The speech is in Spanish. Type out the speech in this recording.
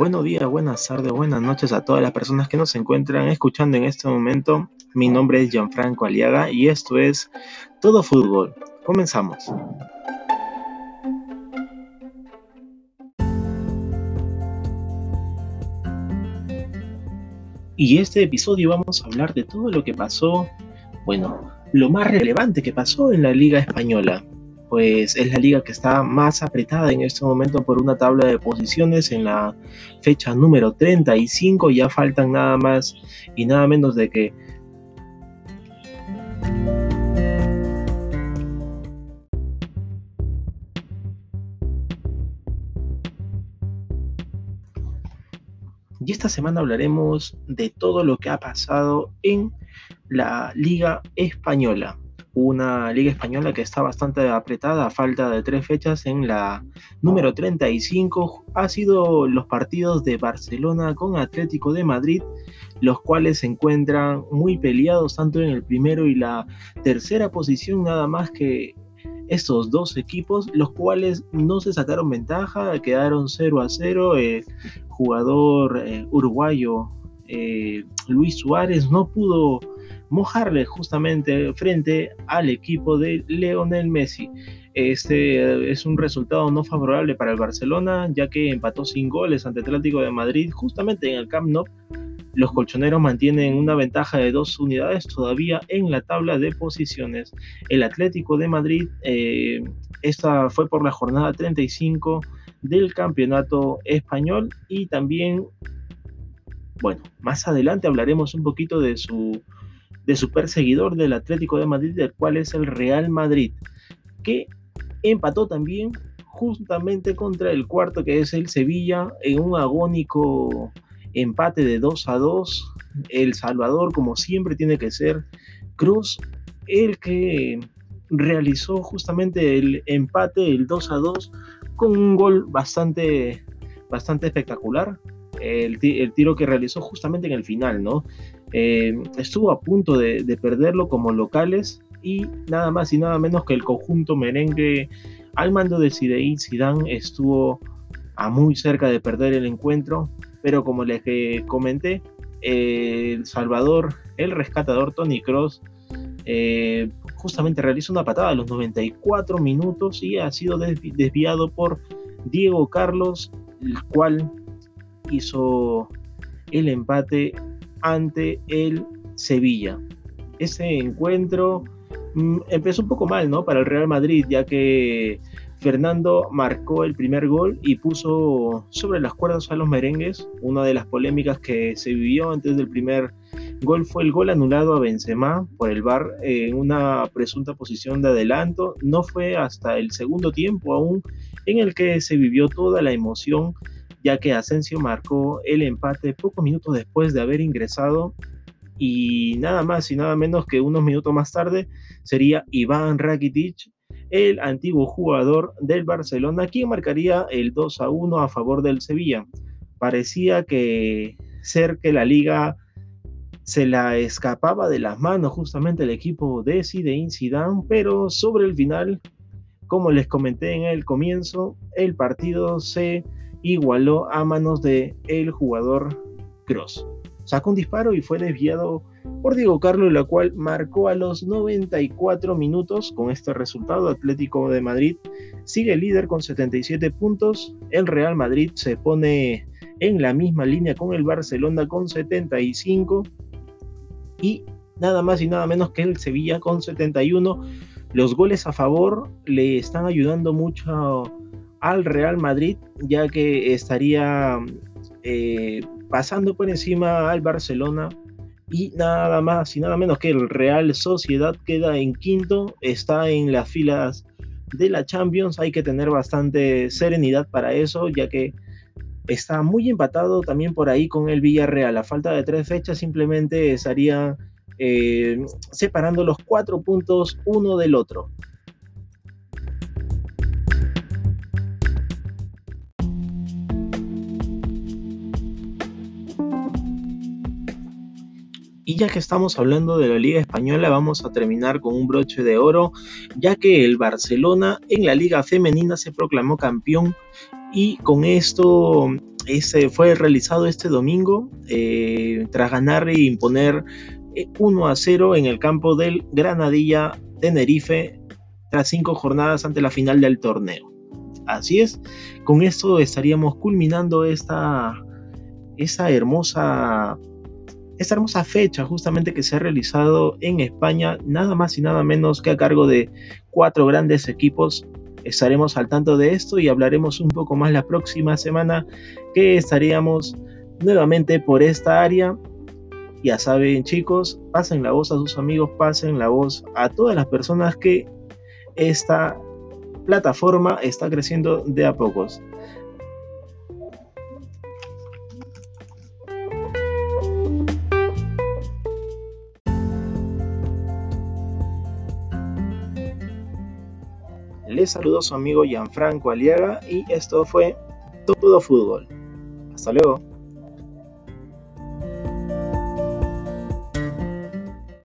Buenos días, buenas tardes, buenas noches a todas las personas que nos encuentran escuchando en este momento. Mi nombre es Gianfranco Aliaga y esto es Todo Fútbol. Comenzamos. Y este episodio vamos a hablar de todo lo que pasó, bueno, lo más relevante que pasó en la Liga Española pues es la liga que está más apretada en este momento por una tabla de posiciones en la fecha número 35. Ya faltan nada más y nada menos de que Y esta semana hablaremos de todo lo que ha pasado en la Liga Española una liga española que está bastante apretada a falta de tres fechas en la número 35 ha sido los partidos de Barcelona con Atlético de Madrid los cuales se encuentran muy peleados tanto en el primero y la tercera posición nada más que estos dos equipos, los cuales no se sacaron ventaja, quedaron 0 a 0. El jugador eh, uruguayo eh, Luis Suárez no pudo mojarle justamente frente al equipo de Leonel Messi. Este es un resultado no favorable para el Barcelona, ya que empató sin goles ante Atlético de Madrid justamente en el Camp Nou. Los colchoneros mantienen una ventaja de dos unidades todavía en la tabla de posiciones. El Atlético de Madrid, eh, esta fue por la jornada 35 del campeonato español y también, bueno, más adelante hablaremos un poquito de su de su perseguidor del Atlético de Madrid, del cual es el Real Madrid, que empató también justamente contra el cuarto que es el Sevilla en un agónico empate de 2 a 2. El Salvador, como siempre tiene que ser, Cruz, el que realizó justamente el empate, el 2 a 2, con un gol bastante, bastante espectacular. El, el, tiro que realizó justamente en el final, ¿no? Eh, estuvo a punto de, perderlo como locales y nada más y nada menos que el conjunto merengue al mando de Zinedine Zidane estuvo a muy cerca de perder el encuentro, pero como les comenté, El Salvador, el rescatador Tony Cross, eh, justamente realizó una patada a los 94 minutos y ha sido desviado por Diego Carlos, el cual hizo el empate ante el Sevilla. Ese encuentro mm, empezó un poco mal, ¿no? Para el Real Madrid, ya que Fernando marcó el primer gol y puso sobre las cuerdas a los merengues. Una de las polémicas que se vivió antes del primer gol fue el gol anulado a Benzema por el VAR en una presunta posición de adelanto. No fue hasta el segundo tiempo aún en el que se vivió toda la emoción ya que Asensio marcó el empate pocos minutos después de haber ingresado y nada más y nada menos que unos minutos más tarde sería Iván Rakitic, el antiguo jugador del Barcelona, quien marcaría el 2 a 1 a favor del Sevilla. Parecía que ser que la liga se la escapaba de las manos justamente el equipo de Zinedine Zidane, pero sobre el final, como les comenté en el comienzo, el partido se igualó a manos de el jugador Cross. Sacó un disparo y fue desviado por Diego Carlos, la cual marcó a los 94 minutos. Con este resultado, Atlético de Madrid sigue líder con 77 puntos. El Real Madrid se pone en la misma línea con el Barcelona con 75. Y nada más y nada menos que el Sevilla con 71. Los goles a favor le están ayudando mucho al Real Madrid, ya que estaría eh, pasando por encima al Barcelona. Y nada más y nada menos que el Real Sociedad queda en quinto, está en las filas de la Champions, hay que tener bastante serenidad para eso, ya que está muy empatado también por ahí con el Villarreal, a falta de tres fechas simplemente estaría eh, separando los cuatro puntos uno del otro. Y ya que estamos hablando de la Liga Española, vamos a terminar con un broche de oro, ya que el Barcelona en la Liga Femenina se proclamó campeón y con esto ese fue realizado este domingo eh, tras ganar e imponer 1 a 0 en el campo del Granadilla Tenerife tras cinco jornadas ante la final del torneo. Así es, con esto estaríamos culminando esta, esa hermosa esta hermosa fecha justamente que se ha realizado en España, nada más y nada menos que a cargo de cuatro grandes equipos. Estaremos al tanto de esto y hablaremos un poco más la próxima semana que estaríamos nuevamente por esta área. Ya saben chicos, pasen la voz a sus amigos, pasen la voz a todas las personas que esta plataforma está creciendo de a pocos. Les saludó su amigo Gianfranco Aliaga y esto fue Todo Fútbol. Hasta luego.